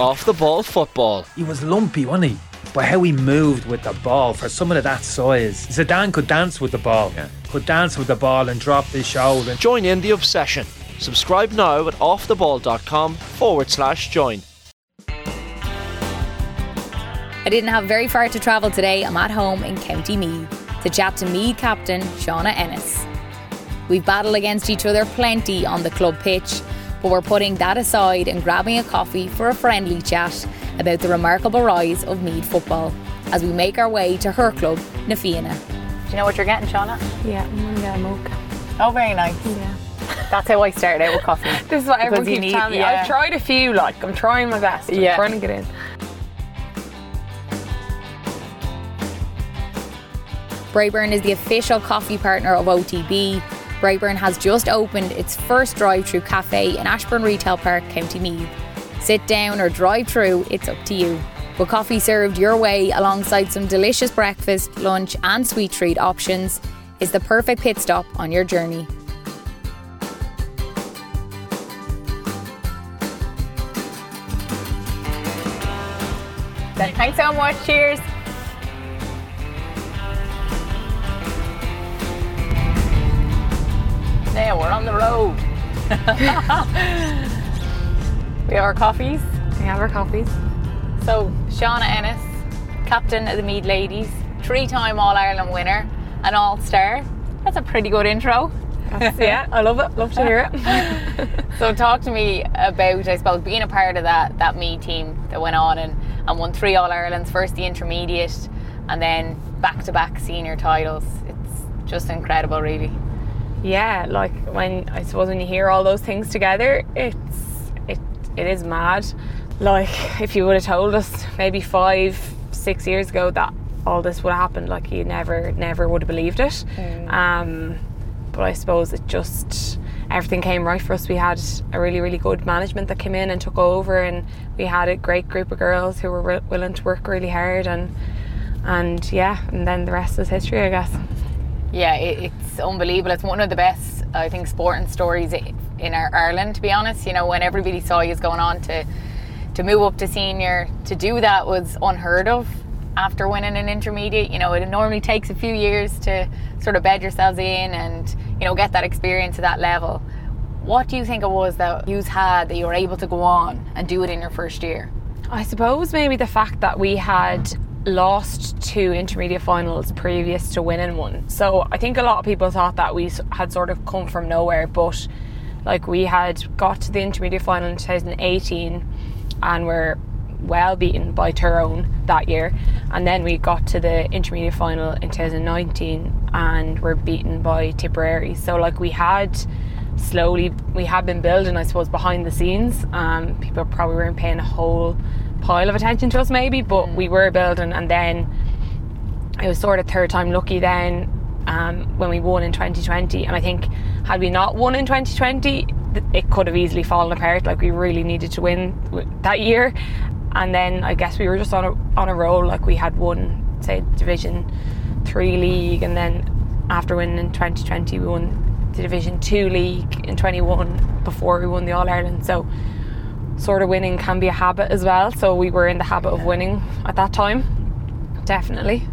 Off the ball football. He was lumpy, wasn't he? But how he moved with the ball for someone of that size. Zidane could dance with the ball. Yeah. Could dance with the ball and drop his shoulder. Join in the obsession. Subscribe now at offtheball.com forward slash join. I didn't have very far to travel today. I'm at home in County Meath to chat to Meath captain Shauna Ennis. We've battled against each other plenty on the club pitch, but we're putting that aside and grabbing a coffee for a friendly chat about the remarkable rise of Meath football as we make our way to her club, Na Do you know what you're getting, Shauna? Yeah, I'm gonna get a mocha. Oh, very nice. Yeah. That's how I started out with coffee. This is what Because everyone you keeps need- telling me. yeah. I've tried a few, like I'm trying my best. I'm Yeah. trying to get in. Braeburn is the official coffee partner of OTB. Braeburn has just opened its first drive through cafe in Ashbourne Retail Park, County Meath. Sit down or drive through, it's up to you. With coffee served your way alongside some delicious breakfast, lunch, and sweet treat options, is the perfect pit stop on your journey. Thanks so much. Cheers. On the road. we have our coffees. We have our coffees. So, Shauna Ennis, captain of the Meath Ladies, three time All Ireland winner, an All Star. That's a pretty good intro. That's, yeah, I love it. Love to hear it. So, talk to me about, I suppose, being a part of that that Meath team that went on and, and won three All Irelands, first the intermediate, and then back to back senior titles. It's just incredible, really. Yeah, like when I suppose when you hear all those things together, it's it it is mad. Like if you would have told us maybe five, six years ago that all this would have happened, like you never, never would have believed it. Um, but I suppose it just everything came right for us. We had a really, really good management that came in and took over, and we had a great group of girls who were wi- willing to work really hard, and and yeah, and then the rest is history, I guess. Yeah, it, it's unbelievable. It's one of the best, I think, sporting stories in our Ireland. To be honest, you know, when everybody saw you going on to to move up to senior, to do that was unheard of. After winning an intermediate, you know, it normally takes a few years to sort of bed yourselves in and you know get that experience at that level. What do you think it was that you had that you were able to go on and do it in your first year? I suppose maybe the fact that we had lost two intermediate finals previous to winning one. So I think a lot of people thought that we had sort of come from nowhere, but like we had got to the intermediate final in 2018 and were well beaten by Tyrone that year. And then we got to the intermediate final in 2019 and were beaten by Tipperary. So like we had slowly we had been building I suppose behind the scenes. Um, people probably weren't paying a whole pile of attention to us maybe, but we were building and then it was sort of third time lucky then um, when we won in 2020 and I think had we not won in 2020 it could have easily fallen apart like we really needed to win that year. And then I guess we were just on a, on a roll like we had won say division 3 league and then after winning in 2020 we won the division 2 league in 21 before we won the All Ireland. So sort of winning can be a habit as well so we were in the habit of winning at that time definitely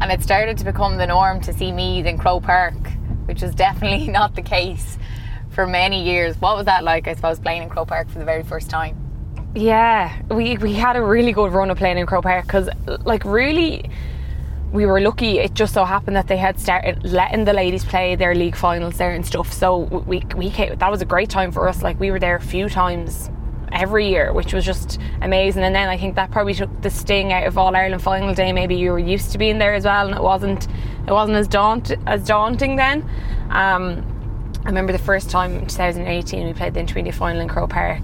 and it started to become the norm to see Meath in Croke Park, which was definitely not the case for many years. What was that like, I suppose, playing in Croke Park for the very first time? Yeah, we we had a really good run of playing in Croke Park because, like, really, we were lucky. It just so happened that they had started letting the ladies play their league finals there and stuff. So we we came, that was a great time for us. Like, we were there a few times every year, which was just amazing. And then I think that probably took the sting out of All Ireland final day. Maybe you were used to being there as well, and it wasn't it wasn't as daunt as daunting then. Um, I remember the first time in 2018 we played the intermediate final in Croke Park.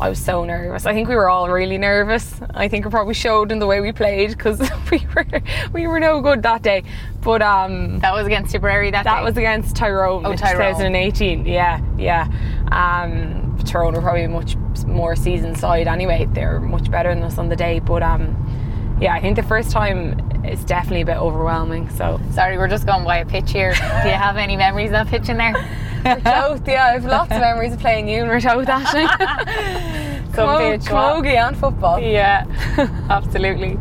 I was so nervous. I think we were all really nervous. I think it probably showed in the way we played because we were we were no good that day. But um, That was against Tipperary that, that day. was against Tyrone Oh, in Tyrone. 2018. Yeah, yeah. Um, Tyrone were probably a much more seasoned side anyway. They're much better than us on the day. But um, yeah, I think the first time is definitely a bit overwhelming. So Sorry, we're just going by a pitch here. Do you have any memories of that pitch in there? Ratoath, yeah, I have lots of memories of playing you and Ratoath actually. some Camo- bitch. what? camogie and football. Yeah, absolutely.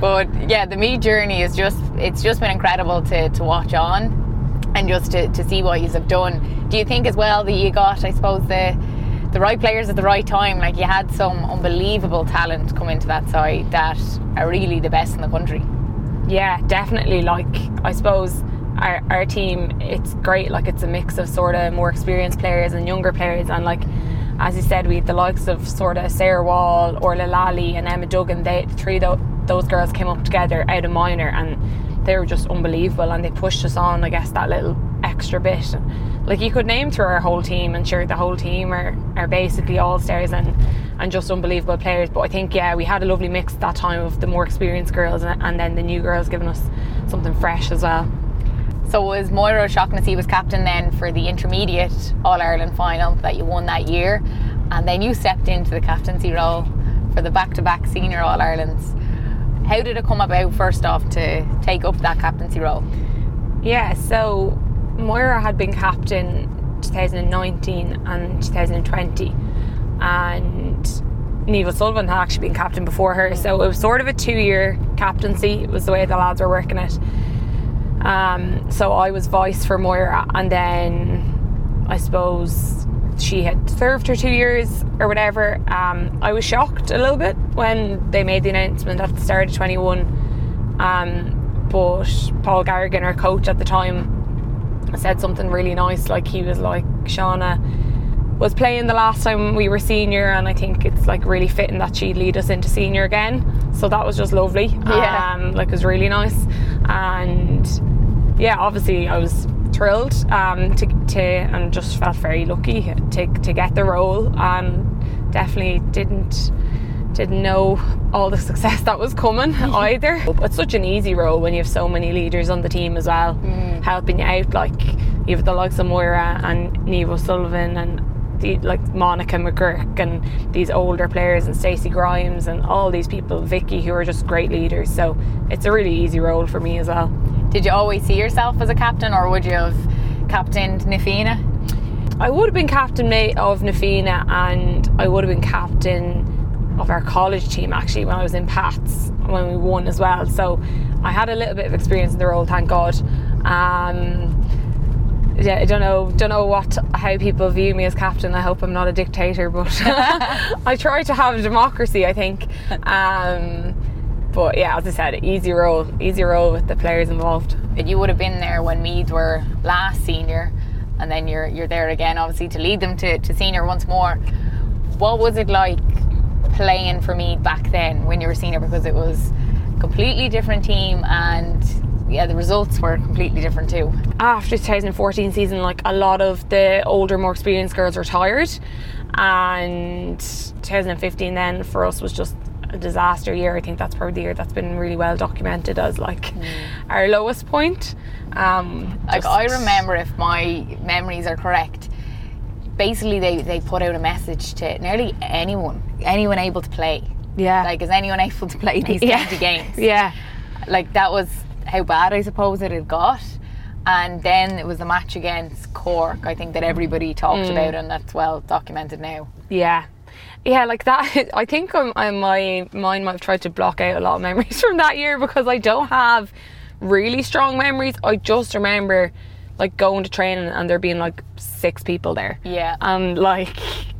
But yeah, the me journey is just it's just been incredible to, to watch on and just to, to see what you have done. Do you think as well that you got, I suppose, the the right players at the right time? Like you had some unbelievable talent come into that side that are really the best in the country. Yeah, definitely. Like, I suppose our, our team, it's great. Like, it's a mix of sort of more experienced players and younger players. And, like, as you said, we had the likes of sort of Sarah Wall, Orla Lally, and Emma Duggan. They, three of those girls came up together out of minor and they were just unbelievable. And they pushed us on, I guess, that little extra bit. Like, you could name through our whole team, and sure, the whole team are, are basically all stars and and just unbelievable players. But I think, yeah, we had a lovely mix that time of the more experienced girls and, and then the new girls giving us something fresh as well. So was Máire O'Shaughnessy was captain then for the intermediate All Ireland final that you won that year, and then you stepped into the captaincy role for the back-to-back senior All Irelands. How did it come about first off to take up that captaincy role? Yeah, so Máire had been captain 2019 and 2020, and Niamh Sullivan had actually been captain before her. So it was sort of a two-year captaincy. It was the way the lads were working it. Um, so I was vice for Máire, and then I suppose she had served her two years or whatever. Um, I was shocked a little bit when they made the announcement at the start of 21. Um, but Paul Garrigan, our coach at the time, said something really nice. Like he was like, Shauna was playing the last time we were senior, and I think it's like really fitting that she'd lead us into senior again. So that was just lovely. Yeah. Um, like it was really nice, and yeah, obviously I was thrilled um, to, to and just felt very lucky to, to get the role. and definitely didn't didn't know all the success that was coming either. It's such an easy role when you have so many leaders on the team as well, helping you out. Like you have the likes of Máire and Niamh O'Sullivan and the, like Monica McGuirk and these older players and Stacey Grimes and all these people, Vicky, who are just great leaders. So it's a really easy role for me as well. Did you always see yourself as a captain, or would you have captained Na Fianna? I would have been captain mate of Na Fianna and I would have been captain of our college team actually when I was in Pats when we won as well. So I had a little bit of experience in the role, thank God. Um, yeah, I don't know, don't know what how people view me as captain. I hope I'm not a dictator, but I try to have a democracy. I think. Um, but yeah, as I said, easy role, easy role with the players involved. But you would have been there when Meads were last senior, and then you're you're there again, obviously, to lead them to, to senior once more. What was it like playing for Meath back then when you were senior? Because it was a completely different team, and yeah, the results were completely different too. after 2014 season, like a lot of the older, more experienced girls retired, and 2015 then for us was just a disaster year. I think that's probably the year that's been really well documented as like our lowest point. Um, Like I remember, if my memories are correct, basically they, they put out a message to nearly anyone, anyone able to play. Yeah. Like, is anyone able to play these Yeah. games? yeah, Like that was how bad I suppose it had got. And then it was the match against Cork, I think that everybody talked mm. about, and that's well documented now. yeah. Yeah, like that. I think I'm, I, my mind might have tried to block out a lot of memories from that year because I don't have really strong memories. I just remember like going to training and there being like six people there. Yeah. and like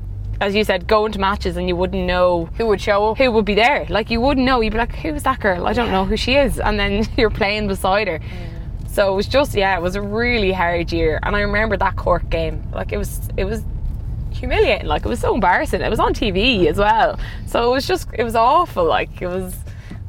as you said going to matches and you wouldn't know Who would show up? who would be there. Like you wouldn't know. You'd be like who's that girl? I don't know who she is. And then you're playing beside her. So it was just yeah it was a really hard year. And i remember that cork game. Like it was it was humiliating. Like it was so embarrassing. It was on tv as well. So it was just it was awful. Like it was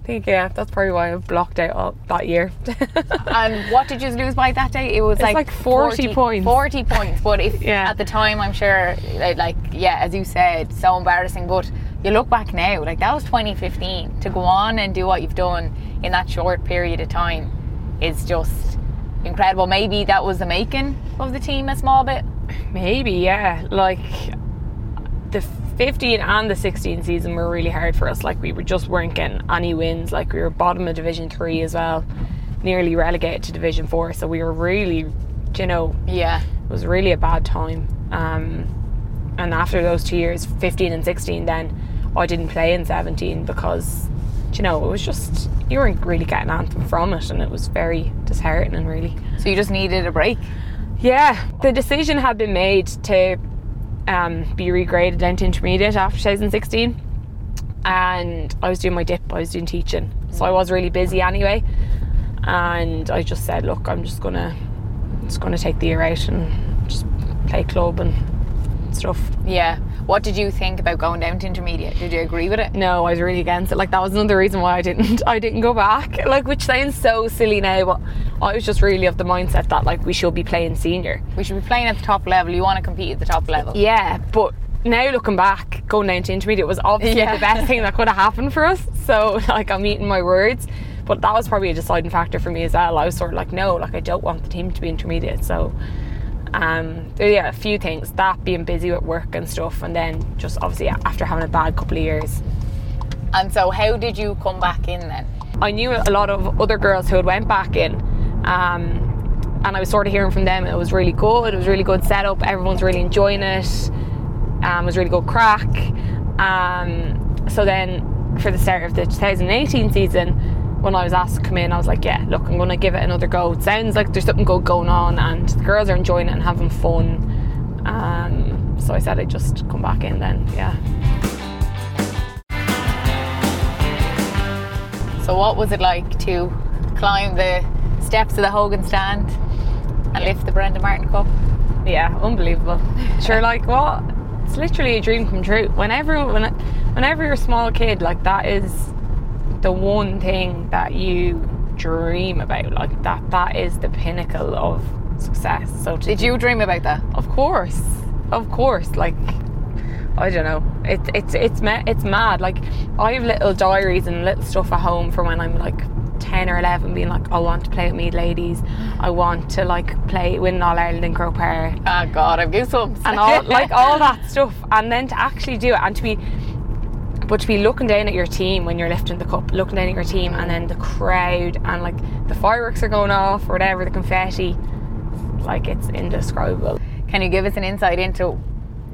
I think yeah that's probably why I blocked out all, that year And what did you lose by that day? It was like, like 40 points. 40 points. But if Yeah. at the time, I'm sure, like, like, yeah, as you said, so embarrassing. But you look back now, like that was 2015. To go on and do what you've done in that short period of time is just incredible. Maybe that was the making of the team a small bit. Maybe, yeah. Like the 15 and the 16 season were really hard for us. Like we were just weren't getting any wins. Like we were bottom of Division 3 as well, nearly relegated to Division 4. So we were really, you know, Yeah. it was really a bad time. Um, and after those two years, 15 and 16, then I didn't play in 17 because, you know, it was just you weren't really getting anything from it, and it was very disheartening, really. So you just needed a break. Yeah, the decision had been made to um, be regraded down to intermediate after 2016, and I was doing my dip. I was doing teaching, so I was really busy anyway. And I just said, look, I'm just gonna, just gonna take the year out and just play club and stuff. Yeah. What did you think about going down to intermediate? Did you agree with it? No, I was really against it. Like that was another reason why I didn't I didn't go back. Like which sounds so silly now, but I was just really of the mindset that like we should be playing senior. We should be playing at the top level. You want to compete at the top level. Yeah, but now looking back, going down to intermediate was obviously Yeah. the best thing that could have happened for us. So like I'm eating my words. But that was probably a deciding factor for me as well. I was sort of like, no, like I don't want the team to be intermediate. So um yeah, a few things. That being busy with work and stuff and then just obviously after having a bad couple of years. And so, how did you come back in then? I knew a lot of other girls who had went back in, um, and I was sort of hearing from them. It was really good. It was really good setup. Everyone's really enjoying it. Um, it was really good crack. Um, so then, for the start of the 2018 season, when I was asked to come in, I was like, "Yeah, look, I'm going to give it another go. It sounds like there's something good going on, and the girls are enjoying it and having fun." Um, so I said I'd just come back in then. Yeah. So, what was it like to climb the steps of the Hogan stand and lift the Brendan Martin Cup? Yeah, unbelievable. Sure, like what? It's literally a dream come true. Whenever, when, whenever you're a small kid, like that is the one thing that you dream about. Like that, that is the pinnacle of success. So, to, Did you dream about that? of course, of course, like. I don't know. It's it's it's it's mad. Like I have little diaries and little stuff at home from when I'm like ten or eleven, being like, I want to play with Meath ladies. I want to like play win All Ireland in Croke Park Ah, God, I've goosebumps. and all like all that stuff and then to actually do it and to be but to be looking down at your team when you're lifting the cup looking down at your team and then the crowd and like the fireworks are going off or whatever the confetti like it's indescribable Can you give us an insight into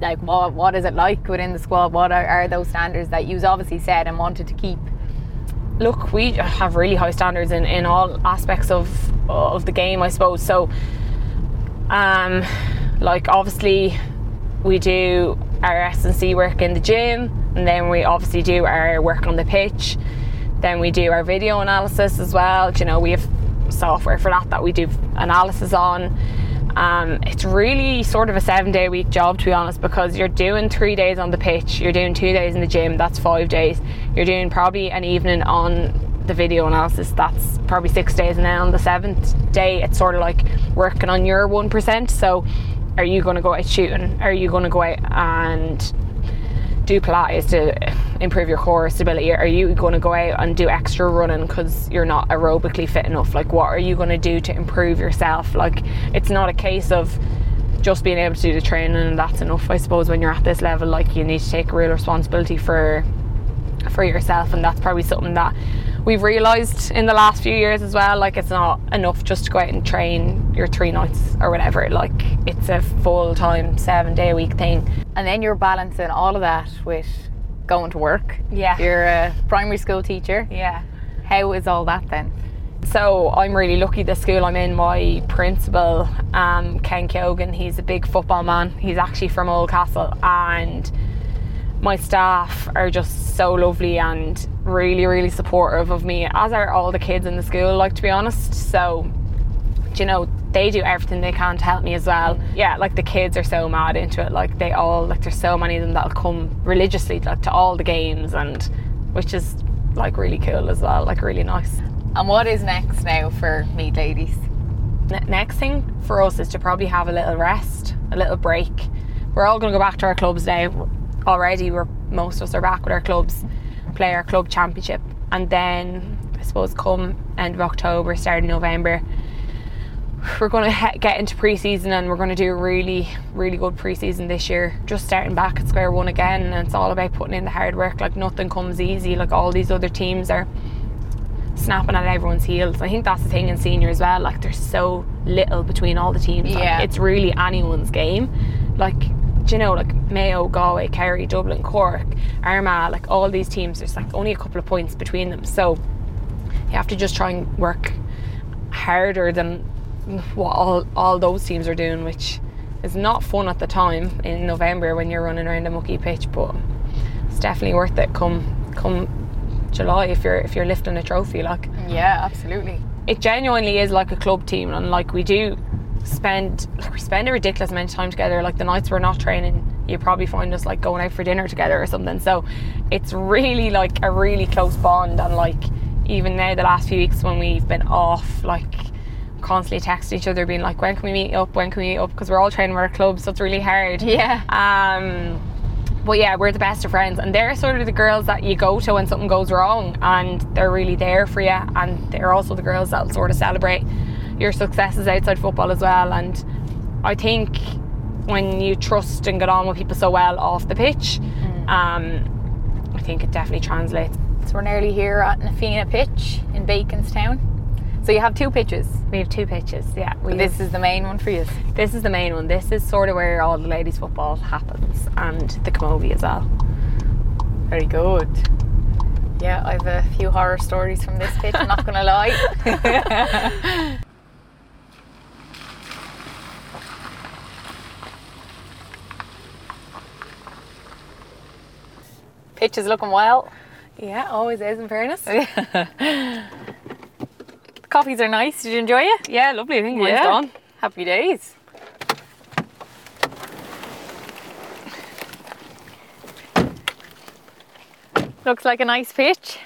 like what what is it like within the squad? What are, are those standards that you've obviously said and wanted to keep? look we have really high standards in, in all aspects of of the game I suppose so um like obviously we do our S&C work in the gym and then we obviously do our work on the pitch. Then we do our video analysis as well. You know we have software for that that we do analysis on. Um, it's really sort of a seven day a week job to be honest because you're doing three days on the pitch you're doing two days in the gym that's five days. You're doing probably an evening on the video analysis that's probably six days and then on the seventh day it's sort of like working on your 1% so are you going to go out shooting are you going to go out and do Pilates to improve your core stability? Are you going to go out and do extra running because you're not aerobically fit enough? Like, what are you going to do to improve yourself? Like, it's not a case of just being able to do the training and that's enough. I suppose when you're at this level, like you need to take real responsibility for for yourself, and that's probably something that we've realised in the last few years as well. Like, it's not enough just to go out and train your three nights or whatever. Like, it's a full time, seven day a week thing. And then you're balancing all of that with going to work. Yeah. You're a primary school teacher. Yeah. How is all that then? So I'm really lucky the school I'm in, my principal, um, Ken Keoghan, he's a big football man. He's actually from Oldcastle and my staff are just so lovely and really, really supportive of me, as are all the kids in the school, like to be honest. So, do you know, they do everything they can to help me as well. Yeah, like the kids are so mad into it. Like they all like there's so many of them that'll come religiously like to all the games and which is like really cool as well, like really nice. And what is next now for Meath Ladies? Ne- next thing for us is to probably have a little rest, a little break. We're all going to go back to our clubs now. Already, we're most of us are back with our clubs, play our club championship, and then I suppose come end of October, start of November, we're going to he- get into pre-season and we're going to do a really, really good pre-season this year. Just starting back at square one again, and it's all about putting in the hard work. Like nothing comes easy. Like all these other teams are snapping at everyone's heels. I think that's the thing in senior as well. Like there's so little between all the teams. Like, Yeah. it's really anyone's game. Like, you know, like Mayo, Galway, Kerry, Dublin, Cork, Armagh, like all these teams, there's like only a couple of points between them. So you have to just try and work harder than what all, all those teams are doing, which is not fun at the time in November when you're running around a mucky pitch, but it's definitely worth it come come July if you're if you're lifting a trophy like Yeah, absolutely. it genuinely is like a club team and like we do spend like we spend a ridiculous amount of time together. Like the nights we're not training you probably find us like going out for dinner together or something. So it's really like a really close bond. And like even now the last few weeks when we've been off like constantly texting each other being like when can we meet up? When can we meet up? Because we're all training with our clubs so it's really hard. Yeah. um, but yeah, we're the best of friends, and they're sort of the girls that you go to when something goes wrong, and they're really there for you. And they're also the girls that'll sort of celebrate your successes outside football as well. And I think when you trust and get on with people so well off the pitch, um, I think it definitely translates. So we're nearly here at Na Fianna pitch in Baconstown. So you have two pitches. We have two pitches, yeah. This is the main one for you. this is the main one. This is sort of where all the ladies' football happens, and the camogie as well. Very good. Yeah, I have a few horror stories from this pitch, I'm not gonna lie. pitch is looking well. Yeah, always is. In fairness, The coffees are nice. Did you enjoy it? yeah, lovely. I think mine's Yeah. done. Happy days. Looks like a nice pitch.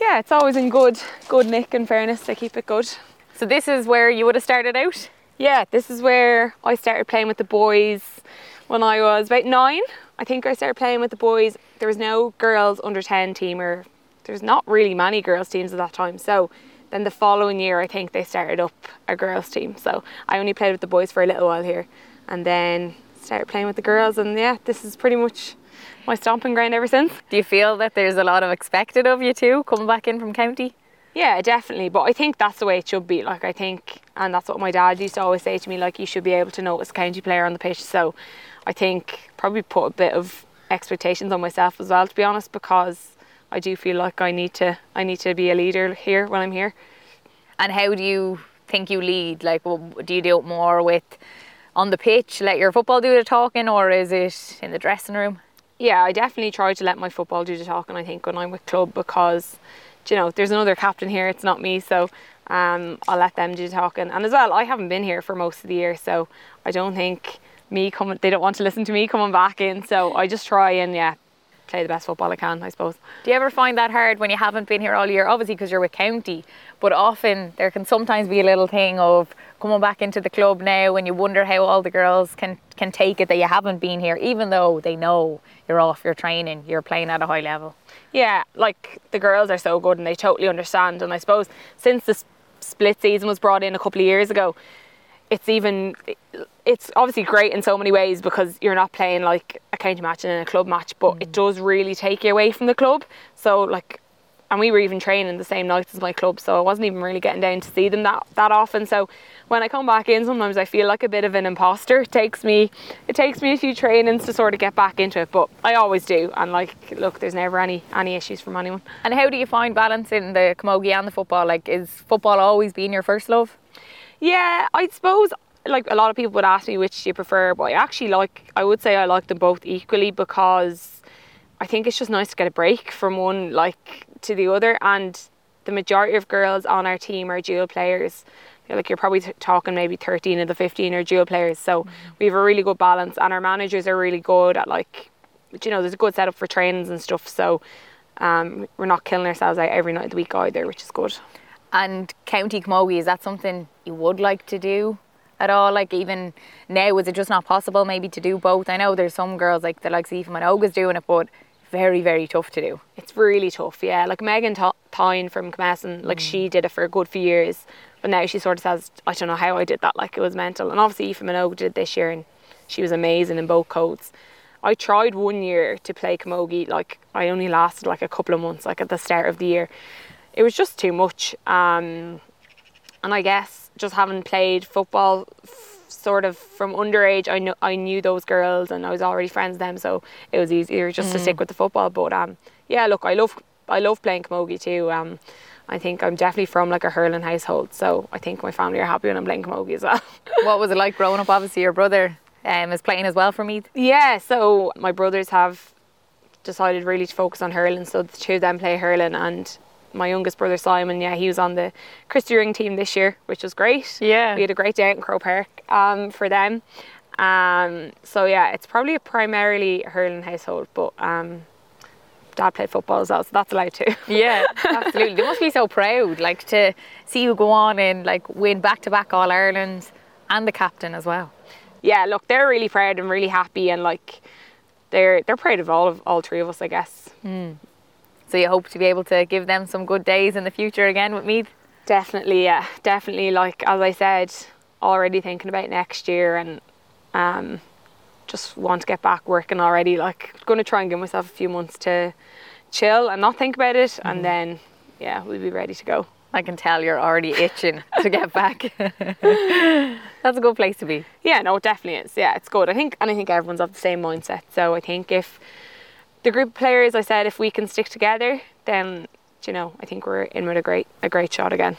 Yeah, it's always in good good nick in fairness to keep it good. So this is where you would have started out. Yeah, this is where I started playing with the boys when I was about nine. I think I started playing with the boys. There was no girls under 10 team, or there's not really many girls teams at that time. So then the following year, I think they started up a girls team. So I only played with the boys for a little while here and then started playing with the girls. And yeah, this is pretty much my stomping ground ever since. Do you feel that there's a lot of expected of you too, coming back in from county? Yeah, definitely. But I think that's the way it should be. Like I think, and that's what my dad used to always say to me. Like you should be able to notice a county player on the pitch. So I think probably put a bit of expectations on myself as well, to be honest, because I do feel like I need to. I need to be a leader here when I'm here. And how do you think you lead? Like, well, do you do it more with on the pitch, let your football do the talking, or is it in the dressing room? Yeah, I definitely try to let my football do the talking. I think when I'm with club because, you know, there's another captain here. It's not me, so um, I'll let them do the talking. And as well, I haven't been here for most of the year, so I don't think me coming. They don't want to listen to me coming back in. So I just try and yeah, play the best football I can. I suppose. Do you ever find that hard when you haven't been here all year? Obviously, because you're with county, but often there can sometimes be a little thing of coming back into the club now, and you wonder how all the girls can can take it that you haven't been here, even though they know you're off, you're training, you're playing at a high level. Yeah, like the girls are so good and they totally understand. And I suppose since the split season was brought in a couple of years ago, it's even it's obviously great in so many ways because you're not playing like a county match and a club match, but it mm. does really take you away from the club. So like and we were even training the same nights as my club, so I wasn't even really getting down to see them that that often. So when I come back in, sometimes I feel like a bit of an imposter. It takes me it takes me a few trainings to sort of get back into it, but I always do. And like, look, there's never any any issues from anyone. And how do you find balancing the camogie and the football? Like, is football always been your first love? Yeah, I suppose like a lot of people would ask me which do you prefer, but I actually like I would say I like them both equally because I think it's just nice to get a break from one like to the other and the majority of girls on our team are dual players. You're like you're probably t- talking maybe 13 of the 15 are dual players. So we have a really good balance and our managers are really good at like you know, there's a good setup for trainings and stuff. So um, we're not killing ourselves out every night of the week either, which is good. And county camogie, is that something you would like to do at all? Like, even now, is it just not possible maybe to do both? I know there's some girls like the likes of Aoife Minogue's doing it, but very, very tough to do. It's really tough, yeah. Like Megan Th- Thynne from Camasson, like she did it for a good few years, but now she sort of says, I don't know how I did that, like it was mental. And obviously Aoife Minogue did this year and she was amazing in both codes. I tried one year to play camogie, like I only lasted like a couple of months, like at the start of the year. It was just too much. Um, and I guess just having played football sort of from underage, I know I knew those girls and I was already friends with them, so it was easier just to stick with the football. But um, yeah, look, I love I love playing camogie too. Um, I think I'm definitely from like a hurling household, so I think my family are happy when I'm playing camogie as well. What was it like growing up? Obviously, your brother um, is playing as well for me. Yeah, so my brothers have decided really to focus on hurling, so the two of them play hurling, and my youngest brother Simon, yeah, he was on the Christy Ring team this year, which was great. Yeah. we had a great day out in Croke Park um, for them. Um, so yeah, it's probably a primarily hurling household, but um, dad played football as well, so that's allowed too. Yeah, absolutely. They must be so proud, like to see you go on and like win back to back All Irelands and the captain as well. yeah, look, they're really proud and really happy, and like they're they're proud of all of all three of us, I guess. So you hope to be able to give them some good days in the future again with Meath. Definitely, yeah, definitely. Like as I said, already thinking about next year, and um, just want to get back working already. Like, going to try and give myself a few months to chill and not think about it, and then yeah, we'll be ready to go. I can tell you're already itching to get back. That's a good place to be. Yeah, no, it definitely is. Yeah, it's good. I think, and I think everyone's of the same mindset. So I think if the group of players, I said, if we can stick together, then you know, I think we're in with a great a great shot again.